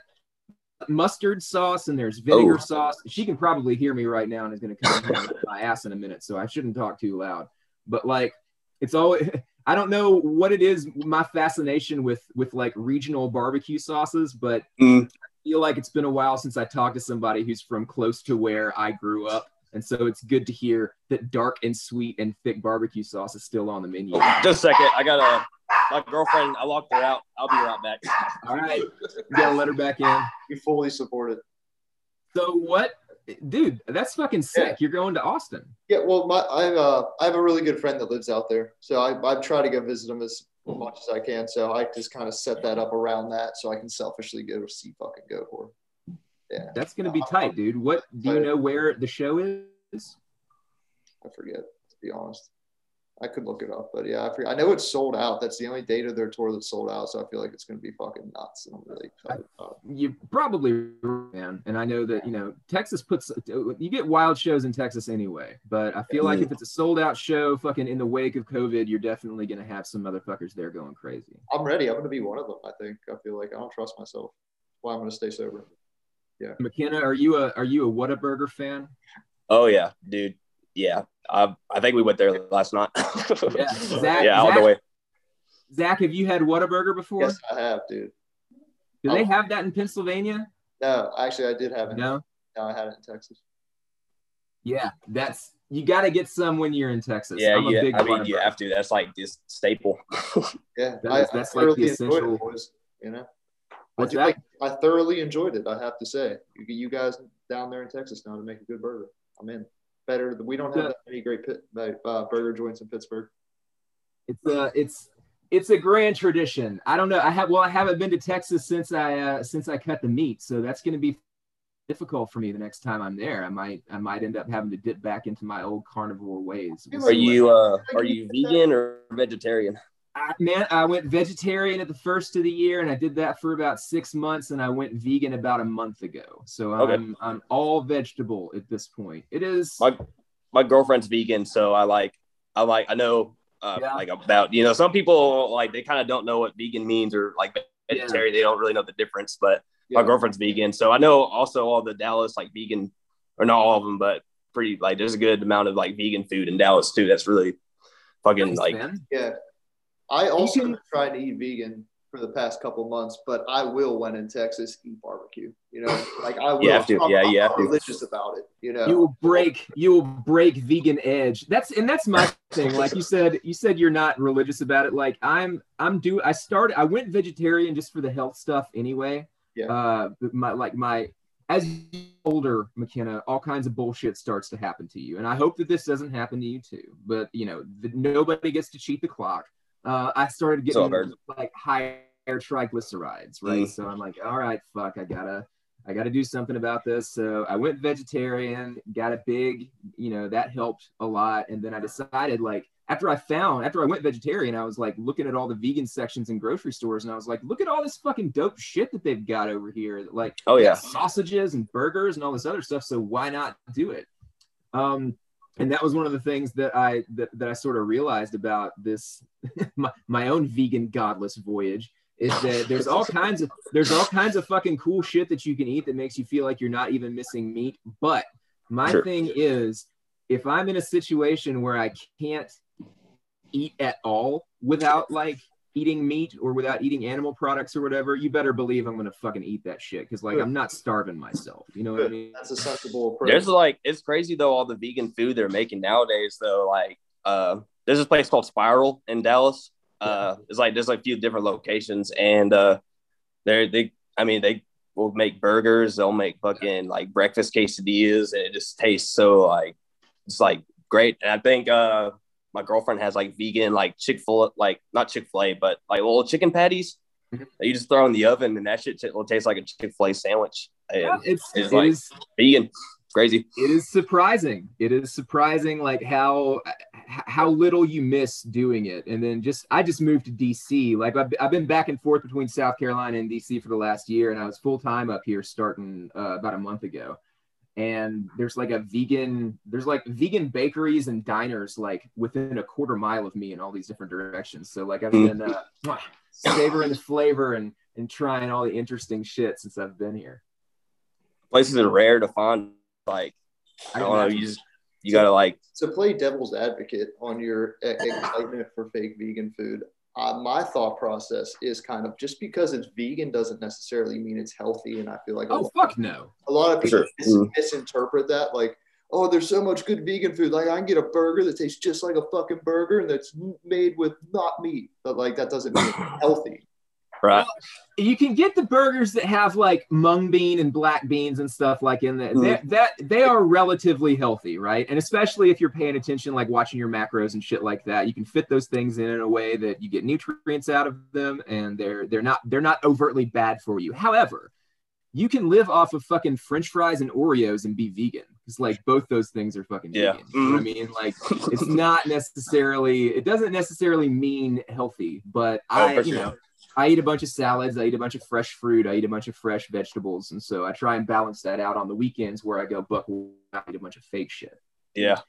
mustard sauce and there's vinegar oh. sauce. She can probably hear me right now and is going to come my ass in a minute, so I shouldn't talk too loud. But like, it's always I don't know what it is. My fascination with with like regional barbecue sauces, but mm. I feel like it's been a while since I talked to somebody who's from close to where I grew up. And so it's good to hear that dark and sweet and thick barbecue sauce is still on the menu. Oh, just a second. I got a my girlfriend. I locked her out. I'll be right back. All right. You gotta let her back in. You fully support it. So what dude, that's fucking sick. Yeah. You're going to Austin. Yeah, well, my I uh I have a really good friend that lives out there, so I I try to go visit him as much as I can. So I just kind of set that up around that, so I can selfishly go see fucking Goatwhore. Yeah, that's gonna be tight, dude. What do you know where the show is? I forget to be honest. I could look it up, but yeah, I, forget. I know it's sold out. That's the only date of their tour that's sold out. So I feel like it's going to be fucking nuts. And I'm really excited You probably man, and I know that you know Texas puts you get wild shows in Texas anyway. But I feel like if it's a sold out show, fucking in the wake of COVID, you're definitely going to have some motherfuckers there going crazy. I'm ready. I'm going to be one of them. I think. I feel like I don't trust myself. That's why I'm going to stay sober. Yeah. McKenna, are you a are you a Whataburger fan? Oh yeah, dude yeah, I, I think we went there last night. yeah, Zach, yeah, all Zach, the way. Zach, have you had Whataburger before? Yes, I have, dude. Do they oh. have that in Pennsylvania? No, actually, I did have it. No, no, I had it in Texas. Yeah, that's you got to get some when you're in Texas. Yeah, yeah. I mean, you have to. That's like this staple. yeah, that is, that's I like the essential. It, boys, you know, What's I, that? I thoroughly enjoyed it. I have to say, you, you guys down there in Texas know to make a good burger. I'm in better. We don't have that many great pit, uh, burger joints in Pittsburgh. It's a it's it's a grand tradition. I don't know. I have well, I haven't been to Texas since I uh, since I cut the meat, so that's going to be difficult for me the next time I'm there. I might I might end up having to dip back into my old carnivore ways. Are you uh are you vegan or vegetarian? I, man, I went vegetarian at the first of the year, and I did that for about six months, and I went vegan about a month ago. So okay. I'm I'm all vegetable at this point. It is my my girlfriend's vegan, so I like I like I know uh, yeah. like about you know some people like they kind of don't know what vegan means or like vegetarian yeah. they don't really know the difference, but yeah. my girlfriend's vegan, so I know also all the Dallas like vegan or not all of them, but pretty like there's a good amount of like vegan food in Dallas too. That's really fucking nice, like man. yeah I also can, tried to eat vegan for the past couple months, but I will when in Texas eat barbecue. You know, like I will. You have to. I'm, yeah, I'm, yeah. I'm religious about it. You know, you will break. You will break vegan edge. That's and that's my thing. Like you said, you said you're not religious about it. Like I'm. I'm do. I started. I went vegetarian just for the health stuff anyway. Yeah. Uh, my like my as older McKenna, all kinds of bullshit starts to happen to you, and I hope that this doesn't happen to you too. But you know, the, nobody gets to cheat the clock uh, I started getting like higher triglycerides, right? Mm. So I'm like, all right, fuck, I gotta, I gotta do something about this. So I went vegetarian, got a big, you know, that helped a lot. And then I decided, like, after I found, after I went vegetarian, I was like looking at all the vegan sections in grocery stores, and I was like, look at all this fucking dope shit that they've got over here, like, oh yeah, sausages and burgers and all this other stuff. So why not do it? Um, and that was one of the things that I that, that I sort of realized about this my, my own vegan godless voyage is that there's all kinds of there's all kinds of fucking cool shit that you can eat that makes you feel like you're not even missing meat. But my sure. thing is if I'm in a situation where I can't eat at all without like eating meat or without eating animal products or whatever, you better believe I'm gonna fucking eat that shit because like I'm not starving myself. You know what I mean? That's a sensible approach. There's like it's crazy though all the vegan food they're making nowadays though. Like uh, there's this place called Spiral in Dallas. Uh, it's like there's like a few different locations and uh, they're they I mean they will make burgers. They'll make fucking like breakfast quesadillas and it just tastes so like it's like great. And I think uh my girlfriend has like vegan like Chick Fil like not Chick Fil A but like little chicken patties mm-hmm. that you just throw in the oven and that shit will taste like a Chick Fil A sandwich. And yeah, it's, it's like vegan. crazy. It is surprising. It is surprising like how how little you miss doing it. And then just I just moved to DC. Like I've, I've been back and forth between South Carolina and DC for the last year, and I was full time up here starting uh, about a month ago and there's like a vegan there's like vegan bakeries and diners like within a quarter mile of me in all these different directions so like i've hmm. been uh, savoring the flavor and and trying all the interesting shit since i've been here places are rare to find like i don't know you just you gotta like to play devil's advocate on your excitement for fake vegan food. Uh, my thought process is kind of just because it's vegan doesn't necessarily mean it's healthy, and I feel like oh fuck no, a lot of people sure. mis- mm. misinterpret that like oh, there's so much good vegan food. Like I can get a burger that tastes just like a fucking burger and that's made with not meat, but like that doesn't mean it's healthy. Right. Well, you can get the burgers that have like mung bean and black beans and stuff like in there. Mm. That they are relatively healthy, right? And especially if you're paying attention, like watching your macros and shit like that, you can fit those things in in a way that you get nutrients out of them, and they're they're not they're not overtly bad for you. However, you can live off of fucking French fries and Oreos and be vegan. It's like both those things are fucking yeah. vegan. You know I mean? Like it's not necessarily it doesn't necessarily mean healthy, but oh, I you sure. know I eat a bunch of salads, I eat a bunch of fresh fruit, I eat a bunch of fresh vegetables, and so I try and balance that out on the weekends where I go, but I eat a bunch of fake shit. Yeah.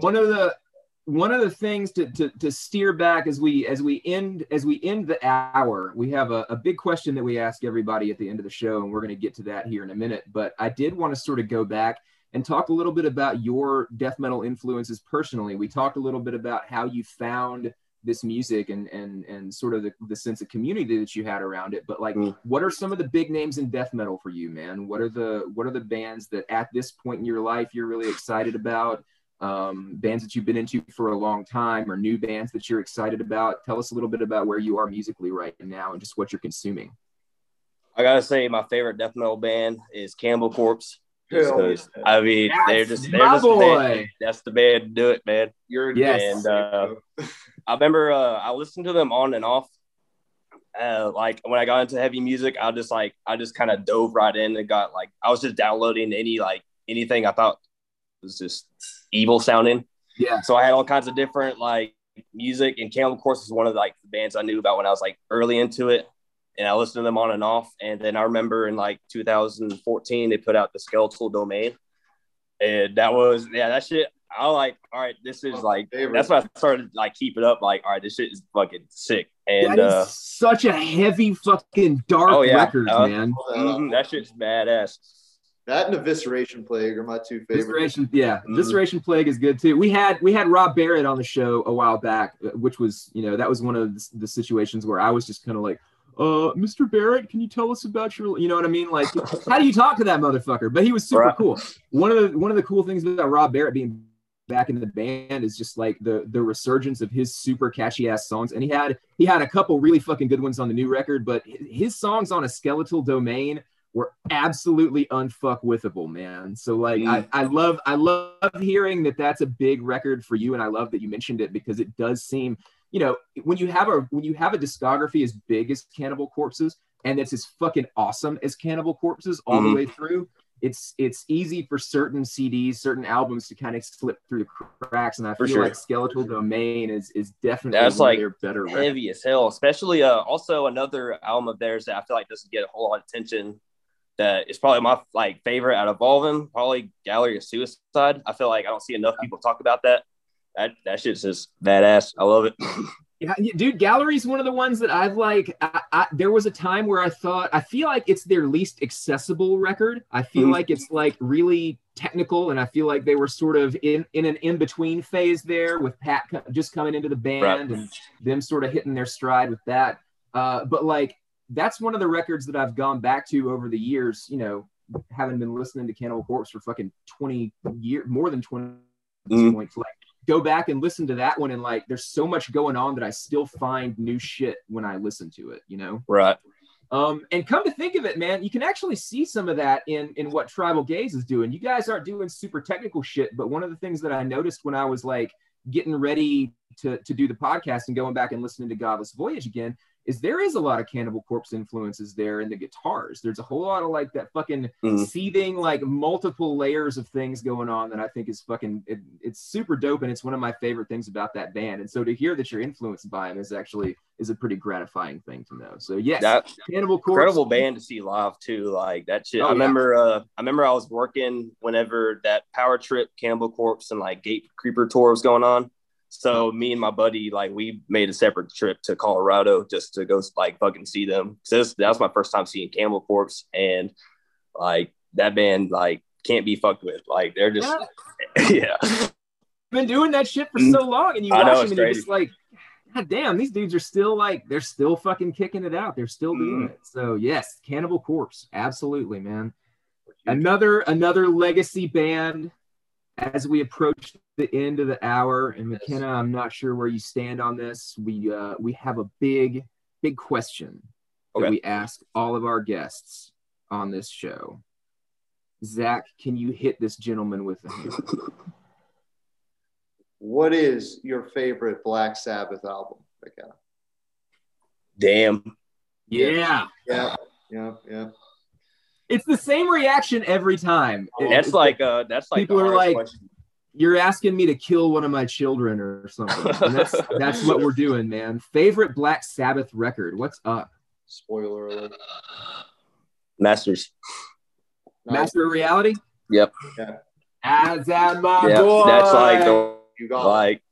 One of the one of the things to, to, to steer back as we as we end as we end the hour, we have a, a big question that we ask everybody at the end of the show, and we're going to get to that here in a minute. But I did want to sort of go back and talk a little bit about your death metal influences personally. We talked a little bit about how you found this music and and and sort of the, the sense of community that you had around it but like mm. what are some of the big names in death metal for you man? What are the what are the bands that at this point in your life you're really excited about um, bands that you've been into for a long time or new bands that you're excited about? Tell us a little bit about where you are musically right now and just what you're consuming. I gotta say my favorite death metal band is Cannibal Corpse. Because I mean that's they're just they're just the that's the band to do it, man. You're yes. And uh, I remember uh, I listened to them on and off. Uh, like when I got into heavy music, I just like I just kind of dove right in and got like I was just downloading any like anything I thought was just evil sounding. Yeah. So I had all kinds of different like music, and Cannibal Corpse was one of the, like the bands I knew about when I was like early into it and I listened to them on and off. And then I remember in like 2014, they put out the Skeletal Domain, and that was yeah, that shit. I like, all right, this is like that's why I started like keep it up. Like, all right, this shit is fucking sick. And that is uh, such a heavy fucking dark oh, yeah. record, uh, man. Mm-hmm, that shit's badass. That and Evisceration Plague are my two favorites. Evisceration, yeah, mm-hmm. Evisceration Plague is good too. We had we had Rob Barrett on the show a while back, which was you know that was one of the, the situations where I was just kind of like, uh, Mr. Barrett, can you tell us about your, you know what I mean? Like, how do you talk to that motherfucker? But he was super right. cool. One of the one of the cool things about Rob Barrett being back in the band is just like the the resurgence of his super catchy ass songs. And he had he had a couple really fucking good ones on the new record, but his songs on a skeletal domain were absolutely unfuck withable, man. So like, mm. I, I love I love hearing that that's a big record for you, and I love that you mentioned it because it does seem you know, when you have a when you have a discography as big as Cannibal Corpses and it's as fucking awesome as Cannibal Corpses all mm-hmm. the way through, it's it's easy for certain CDs, certain albums to kind of slip through the cracks. And I for feel sure. like Skeletal Domain is is definitely that's like better heavy records. as hell. Especially uh, also another album of theirs that I feel like doesn't get a whole lot of attention. That is probably my like favorite out of all of them. Probably Gallery of Suicide. I feel like I don't see enough people talk about that that that shit's just badass. I love it. yeah, dude, Gallery's one of the ones that I've like. I, I, there was a time where I thought I feel like it's their least accessible record. I feel mm-hmm. like it's like really technical, and I feel like they were sort of in in an in between phase there with Pat just coming into the band right. and them sort of hitting their stride with that. Uh, but like that's one of the records that I've gone back to over the years. You know, having been listening to Cannibal Corpse for fucking twenty years, more than twenty. Mm-hmm. Points, like go back and listen to that one and like there's so much going on that I still find new shit when I listen to it, you know? Right. Um, and come to think of it, man, you can actually see some of that in in what Tribal Gaze is doing. You guys aren't doing super technical shit, but one of the things that I noticed when I was like getting ready to to do the podcast and going back and listening to Godless Voyage again is there is a lot of Cannibal Corpse influences there in the guitars. There's a whole lot of like that fucking mm. seething, like multiple layers of things going on that I think is fucking, it, it's super dope. And it's one of my favorite things about that band. And so to hear that you're influenced by them is actually, is a pretty gratifying thing to know. So yes, that, Cannibal Corpse. Incredible band to see live too. Like that shit. Oh, I remember, yeah. uh, I remember I was working whenever that power trip Cannibal Corpse and like Gate Creeper tour was going on. So me and my buddy, like, we made a separate trip to Colorado just to go like fucking see them. So that was my first time seeing Cannibal Corpse, and like that band, like can't be fucked with. Like they're just yeah. yeah. Been doing that shit for so long, and you watch know, them and you're just like, God damn, these dudes are still like they're still fucking kicking it out. They're still doing mm. it. So yes, Cannibal Corpse, absolutely, man. Another another legacy band as we approach the end of the hour. And McKenna, I'm not sure where you stand on this. We uh we have a big, big question okay. that we ask all of our guests on this show. Zach, can you hit this gentleman with a hammer? what is your favorite Black Sabbath album, McKenna? Damn. Yeah. Yeah. Yeah. Yeah. It's the same reaction every time. That's it's like uh that's like people are like question. You're asking me to kill one of my children or something. And that's that's what we're doing, man. Favorite Black Sabbath record. What's up? Spoiler alert. Masters. Master of Reality? Yep. Yeah. As at my yep. boy. That's like the you got like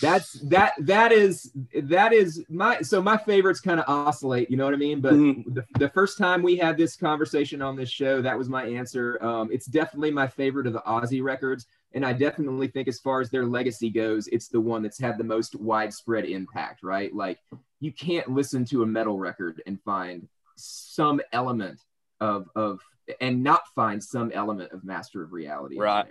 that's that that is that is my so my favorites kind of oscillate you know what i mean but mm-hmm. the, the first time we had this conversation on this show that was my answer um, it's definitely my favorite of the Ozzy records and i definitely think as far as their legacy goes it's the one that's had the most widespread impact right like you can't listen to a metal record and find some element of of and not find some element of master of reality right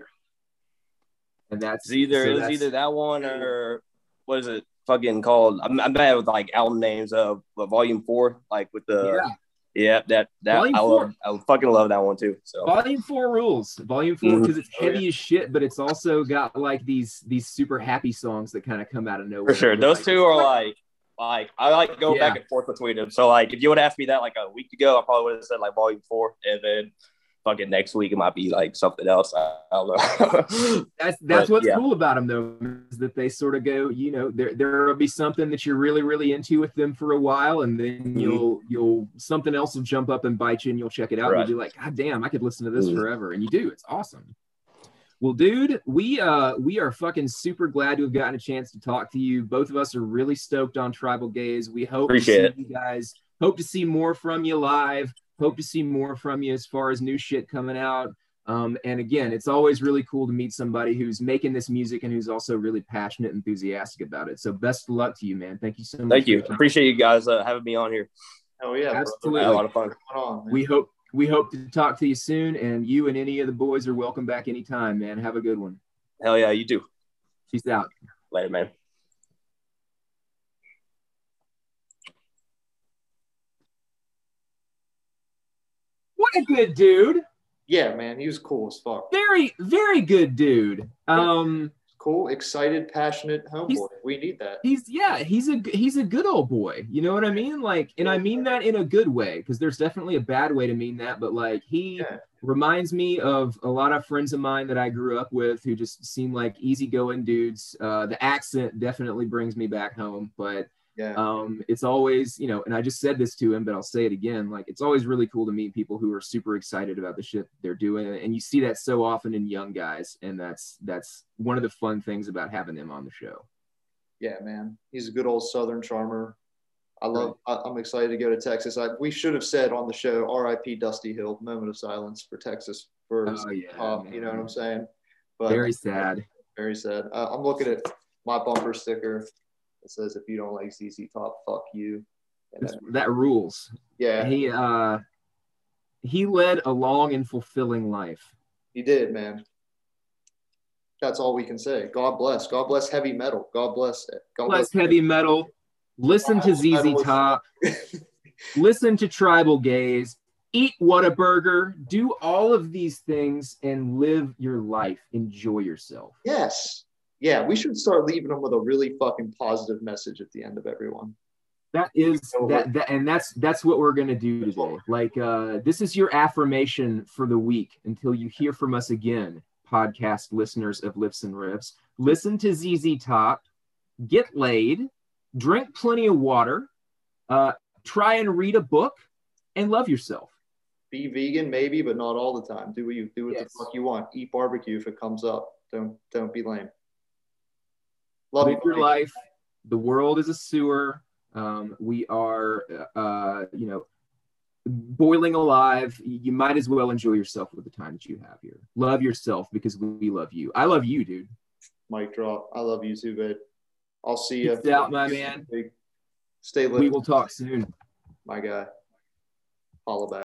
and that's it's either so it's either that one or what is it fucking called? I'm, I'm bad with like album names of Volume Four, like with the yeah. Yeah, that that Volume I love. I fucking love that one too. So Volume Four rules. Volume 4 because mm-hmm. it's heavy oh, yeah. as shit, but it's also got like these these super happy songs that kind of come out of nowhere. For sure, those like, two are like like I like go yeah. back and forth between them. So like if you would ask me that like a week ago, I probably would have said like Volume Four, and then fucking next week it might be like something else. I, I don't know. that's that's but, what's yeah. cool about them though, is that they sort of go, you know, there there will be something that you're really really into with them for a while, and then mm-hmm. you'll you'll something else will jump up and bite you, and you'll check it out, right. and you'll be like, God damn, I could listen to this mm-hmm. forever, and you do. It's awesome. Well, dude, we uh we are fucking super glad to have gotten a chance to talk to you. Both of us are really stoked on Tribal Gaze. We hope Appreciate to see it. you guys. Hope to see more from you live hope to see more from you as far as new shit coming out. Um, and again, it's always really cool to meet somebody who's making this music and who's also really passionate, and enthusiastic about it. So best of luck to you, man. Thank you so much. Thank you. Appreciate you guys uh, having me on here. Oh yeah, absolutely. a lot of fun. On, we hope we hope to talk to you soon, and you and any of the boys are welcome back anytime, man. Have a good one. Hell yeah, you do. Peace out. Later, man. What a good dude. Yeah, man, he was cool as fuck. Very, very good dude. Um, cool, excited, passionate homeboy. We need that. He's yeah, he's a he's a good old boy. You know what I mean? Like, and I mean that in a good way because there's definitely a bad way to mean that, but like he yeah. reminds me of a lot of friends of mine that I grew up with who just seem like easygoing dudes. Uh, the accent definitely brings me back home, but yeah. Um, it's always, you know, and I just said this to him, but I'll say it again. Like, it's always really cool to meet people who are super excited about the shit they're doing, and you see that so often in young guys, and that's that's one of the fun things about having them on the show. Yeah, man, he's a good old Southern charmer. I love. Right. I, am excited to go to Texas. I, we should have said on the show, "R.I.P. Dusty Hill." Moment of silence for Texas for oh, yeah, top. You know what I'm saying? But very sad. Very sad. Uh, I'm looking at my bumper sticker it says if you don't like ZZ Top, fuck you. That, that rules. Yeah. He uh he led a long and fulfilling life. He did, man. That's all we can say. God bless. God bless heavy metal. God bless it. God bless, bless heavy metal. Listen to ZZ Top. Listen to Tribal Gaze. Eat Whataburger. Do all of these things and live your life. Enjoy yourself. Yes yeah, we should start leaving them with a really fucking positive message at the end of everyone. That is that, that and that's that's what we're gonna do today. Like uh this is your affirmation for the week until you hear from us again, podcast listeners of Lifts and Riffs. Listen to ZZ Top, get laid, drink plenty of water, uh, try and read a book, and love yourself. Be vegan, maybe, but not all the time. Do what you do what yes. the fuck you want. Eat barbecue if it comes up. Don't don't be lame. Love Live your life. The world is a sewer. Um, we are, uh, you know, boiling alive. You might as well enjoy yourself with the time that you have here. Love yourself because we love you. I love you, dude. Mic drop. I love you too, babe. I'll see you. Peace out, my man. Stay lit. We will talk soon. My guy. Follow back.